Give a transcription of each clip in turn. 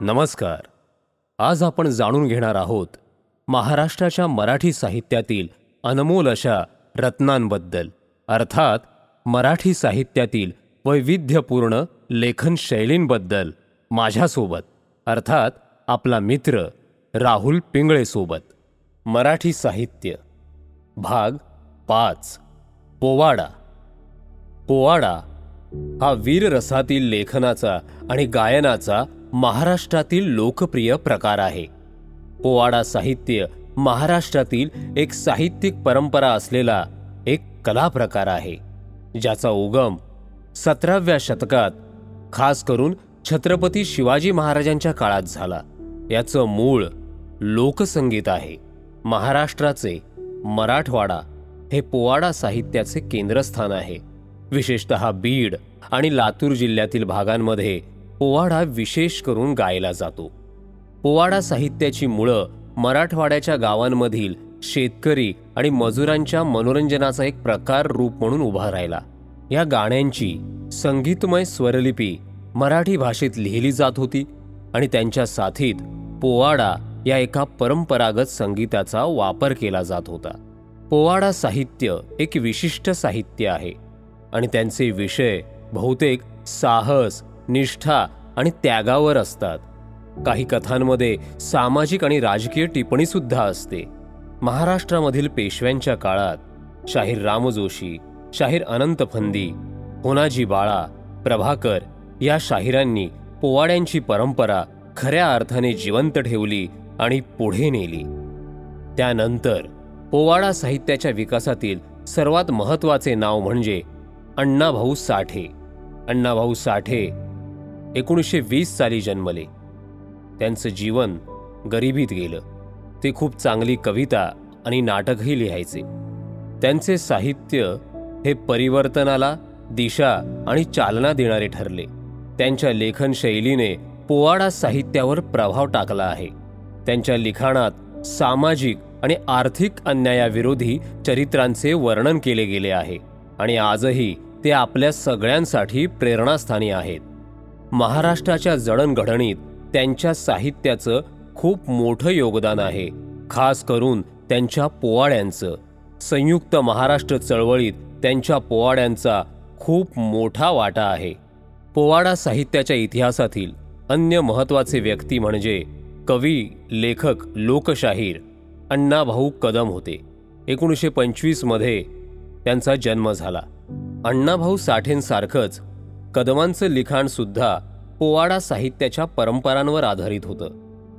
नमस्कार. आज आपण जाणून घेणार आहोत महाराष्ट्राच्या मराठी साहित्यातील अनमोल अशा रत्नांबद्दल. अर्थात मराठी साहित्यातील वैविध्यपूर्ण लेखन शैलींबद्दल माझ्यासोबत. अर्थात आपला मित्र राहुल पिंगळेसोबत. मराठी साहित्य. भाग पाच. पोवाडा. पोवाडा हा वीररसातील लेखनाचा आणि गायनाचा महाराष्ट्रातील लोकप्रिय प्रकार आहे. पोवाडा साहित्य महाराष्ट्रातील एक साहित्यिक परंपरा असलेला एक कला प्रकार आहे. ज्याचा उगम सतराव्या शतकात खास करून छत्रपती शिवाजी महाराजांच्या काळात झाला. याचं मूळ लोकसंगीत आहे. महाराष्ट्राचे मराठवाडा हे पोवाडा साहित्याचे केंद्रस्थान आहे. विशेषतः बीड आणि लातूर जिल्ह्यातील भागांमध्ये पोवाडा विशेष करून गायला जातो. पोवाडा साहित्याची मुळं मराठवाड्याच्या गावांमधील शेतकरी आणि मजुरांच्या मनोरंजनाचा एक प्रकार रूप म्हणून उभा राहिला. या गाण्यांची संगीतमय स्वरलिपी मराठी भाषेत लिहिली जात होती आणि त्यांच्या साथीत पोवाडा या एका परंपरागत संगीताचा वापर केला जात होता. पोवाडा साहित्य एक विशिष्ट साहित्य आहे आणि त्यांचे विषय बहुतेक साहस निष्ठा आणि त्यागावर असतात. काही कथांमध्ये सामाजिक आणि राजकीय टिप्पणी सुद्धा असते. महाराष्ट्रामधील पेशव्यांच्या काळात शाहीर रामजोशी शाहीर अनंत फंदी होनाजी बाळा प्रभाकर या शाहिरांनी पोवाड्यांची परंपरा खऱ्या अर्थाने जिवंत ठेवली आणि पुढे नेली. त्यानंतर पोवाडा साहित्याच्या विकासातील सर्वात महत्त्वाचे नाव म्हणजे अण्णाभाऊ साठे. अण्णाभाऊ साठे एकोणीसशे वीस साली जन्मले. त्यांचं जीवन गरिबीत गेलं. ते खूप चांगली कविता आणि नाटकही लिहायचे. त्यांचे साहित्य हे परिवर्तनाला दिशा आणि चालना देणारे ठरले. त्यांच्या लेखनशैलीने पोवाडा साहित्यावर प्रभाव टाकला आहे. त्यांच्या लिखाणात सामाजिक आणि आर्थिक अन्यायाविरोधी चरित्रांचे वर्णन केले गेले आहे आणि आजही ते आपल्या सगळ्यांसाठी प्रेरणास्थानी आहेत. महाराष्ट्राच्या जडणघडणीत त्यांच्या साहित्याचं खूप मोठं योगदान आहे खास करून त्यांच्या पोवाड्यांचं. संयुक्त महाराष्ट्र चळवळीत त्यांच्या पोवाड्यांचा खूप मोठा वाटा आहे. पोवाडा साहित्याच्या इतिहासातील अन्य महत्त्वाचे व्यक्ती म्हणजे कवी लेखक लोकशाहीर अण्णाभाऊ कदम होते. एकोणीसशे पंचवीसमध्ये त्यांचा जन्म झाला. अण्णाभाऊ साठेंसारखंच कदमांचं लिखाणसुद्धा पोवाडा साहित्याच्या परंपरांवर आधारित होतं.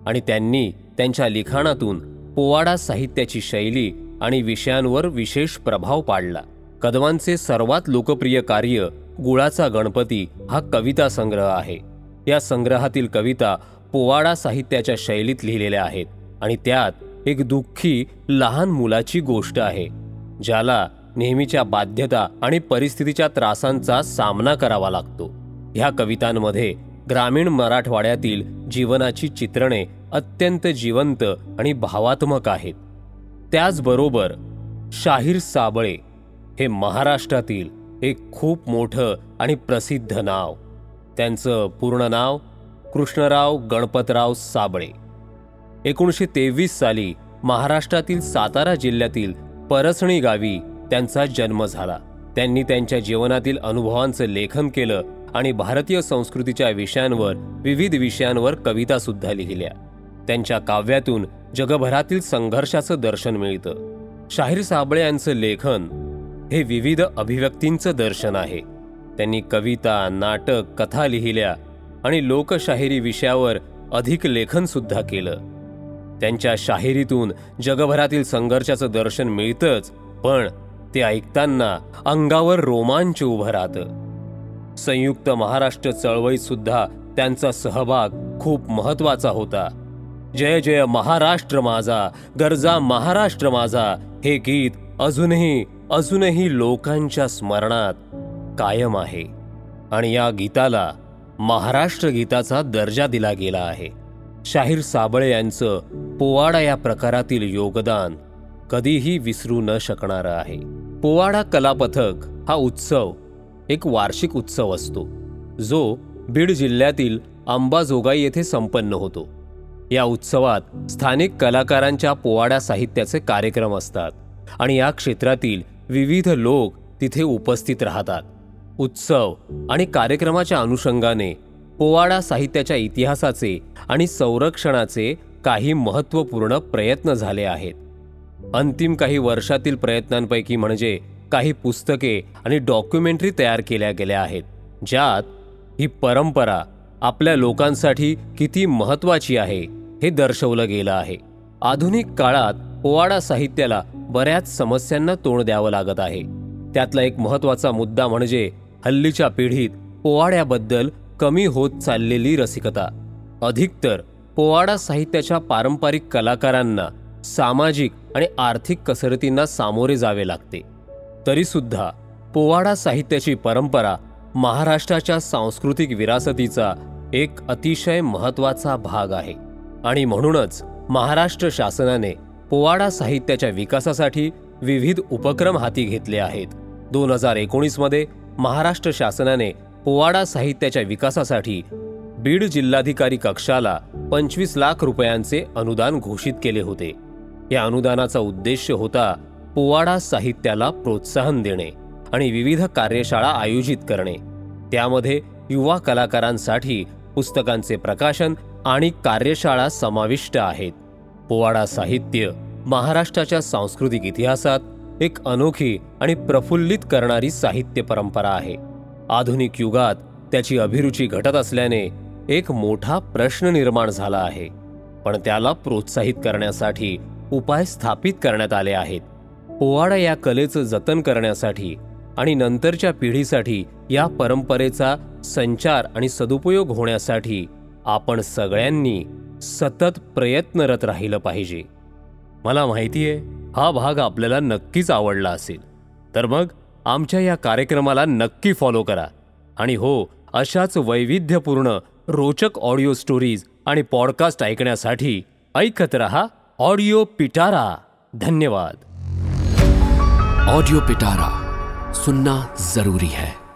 आणि त्यांनी त्यांच्या लिखाणातून पोवाडा साहित्याची शैली आणि विषयांवर विशेष प्रभाव पाडला. कदमांचे सर्वात लोकप्रिय कार्य गुळाचा गणपती हा कविता संग्रह आहे. या संग्रहातील कविता पोवाडा साहित्याच्या शैलीत लिहिलेल्या आहेत आणि त्यात एक दुःखी लहान मुलाची गोष्ट आहे ज्याला नेहमीच्या बाध्यता आणि परिस्थितीच्या त्रासांचा सामना करावा लागतो. ह्या कवितांमध्ये ग्रामीण मराठवाड्यातील जीवनाची चित्रणे अत्यंत जिवंत आणि भावात्मक आहेत. त्याचबरोबर शाहीर साबळे हे महाराष्ट्रातील एक खूप मोठं आणि प्रसिद्ध नाव. त्यांचं पूर्ण नाव कृष्णराव गणपतराव साबळे. एकोणीसशे तेवीस साली महाराष्ट्रातील सातारा जिल्ह्यातील परसणी गावी त्यांचा जन्म झाला. त्यांनी त्यांच्या जीवनातील अनुभवांचं लेखन केलं आणि भारतीय संस्कृतीच्या विषयांवर विविध विषयांवर कविता सुद्धा लिहिल्या. त्यांच्या काव्यातून जगभरातील संघर्षाचं दर्शन मिळतं. शाहीर साबळे यांचं लेखन हे विविध अभिव्यक्तींचं दर्शन आहे. त्यांनी कविता नाटक कथा लिहिल्या आणि लोकशाहिरी विषयावर अधिक लेखन सुद्धा केलं. त्यांच्या शाहिरीतून जगभरातील संघर्षाचं दर्शन मिळतंच पण ते ऐकताना अंगावर रोमांच उभं राहतं. संयुक्त महाराष्ट्र चळवळीत सुद्धा त्यांचा सहभाग खूप महत्त्वाचा होता. जय जय महाराष्ट्र माझा गरजा महाराष्ट्र माझा हे गीत अजूनही अजूनही लोकांच्या स्मरणात कायम आहे. आणि या गीताला महाराष्ट्र गीताचा दर्जा दिला गेला आहे. शाहीर साबळे यांचं पोवाडा या प्रकारातील योगदान कधीही विसरू न शकणारं आहे. पोवाडा कलापथक हा उत्सव एक वार्षिक उत्सव असतो. जो बीड जिल्ह्यातील अंबाजोगाई येथे संपन्न होतो. या उत्सवात स्थानिक कलाकारांच्या पोवाडा साहित्याचे कार्यक्रम असतात आणि या क्षेत्रातील विविध लोक तिथे उपस्थित राहतात. उत्सव आणि कार्यक्रमाच्या अनुषंगाने पोवाडा साहित्याच्या इतिहासाचे आणि संरक्षणाचे काही महत्त्वपूर्ण प्रयत्न झाले आहेत. अंतिम काही वर्षातील प्रयत्नांपैकी म्हणजे काही पुस्तके आणि डॉक्युमेंटरी तयार केल्या गेल्या आहेत ज्यात ही परंपरा आपल्या लोकांसाठी किती महत्त्वाची आहे हे दर्शवलं गेलं आहे. आधुनिक काळात पोवाडा साहित्याला बऱ्याच समस्यांना तोंड द्यावं लागत आहे. त्यातला एक महत्त्वाचा मुद्दा म्हणजे हल्लीच्या पिढीत पोवाड्याबद्दल कमी होत चाललेली रसिकता. अधिकतर पोवाडा साहित्याच्या पारंपरिक कलाकारांना सामाजिक आणि आर्थिक कसरतींना सामोरे जावे लागते. तरीसुद्धा पोवाडा साहित्याची परंपरा महाराष्ट्राच्या सांस्कृतिक विरासतीचा एक अतिशय महत्त्वाचा भाग आहे. आणि म्हणूनच महाराष्ट्र शासनाने पोवाडा साहित्याच्या विकासासाठी विविध उपक्रम हाती घेतले आहेत. दोन हजार एकोणीसमध्ये महाराष्ट्र शासनाने पोवाडा साहित्याच्या विकासासाठी बीड जिल्हाधिकारी कक्षाला पंचवीस लाख रुपयांचे अनुदान घोषित केले होते. या अनुदानाचा उद्देश होता पोवाडा साहित्याला प्रोत्साहन देणे आणि विविध कार्यशाळा आयोजित करणे. त्यामध्ये युवा कलाकारांसाठी पुस्तकांचे प्रकाशन आणि कार्यशाळा समाविष्ट आहेत. पोवाडा साहित्य महाराष्ट्राच्या सांस्कृतिक इतिहासात एक अनोखी आणि प्रफुल्लित करणारी साहित्य परंपरा आहे. आधुनिक युगात त्याची अभिरुची घटत असल्याने एक मोठा प्रश्न निर्माण झाला आहे. पण त्याला प्रोत्साहित करण्यासाठी उपाय स्थापित करण्यात आले आहेत. पोवाडा या कलेचं जतन करण्यासाठी आणि नंतरच्या पिढीसाठी या परंपरेचा संचार आणि सदुपयोग होण्यासाठी आपण सगळ्यांनी सतत प्रयत्नरत राहिलं पाहिजे. मला माहिती आहे हा भाग आपल्याला नक्कीच आवडला असेल. तर मग आमच्या या कार्यक्रमाला नक्की फॉलो करा. आणि हो अशाच वैविध्यपूर्ण रोचक ऑडिओ स्टोरीज आणि पॉडकास्ट ऐकण्यासाठी ऐकत रहा. ऑडिओ पिटारा धन्यवाद. ऑडियो पिटारा सुनना जरूरी है।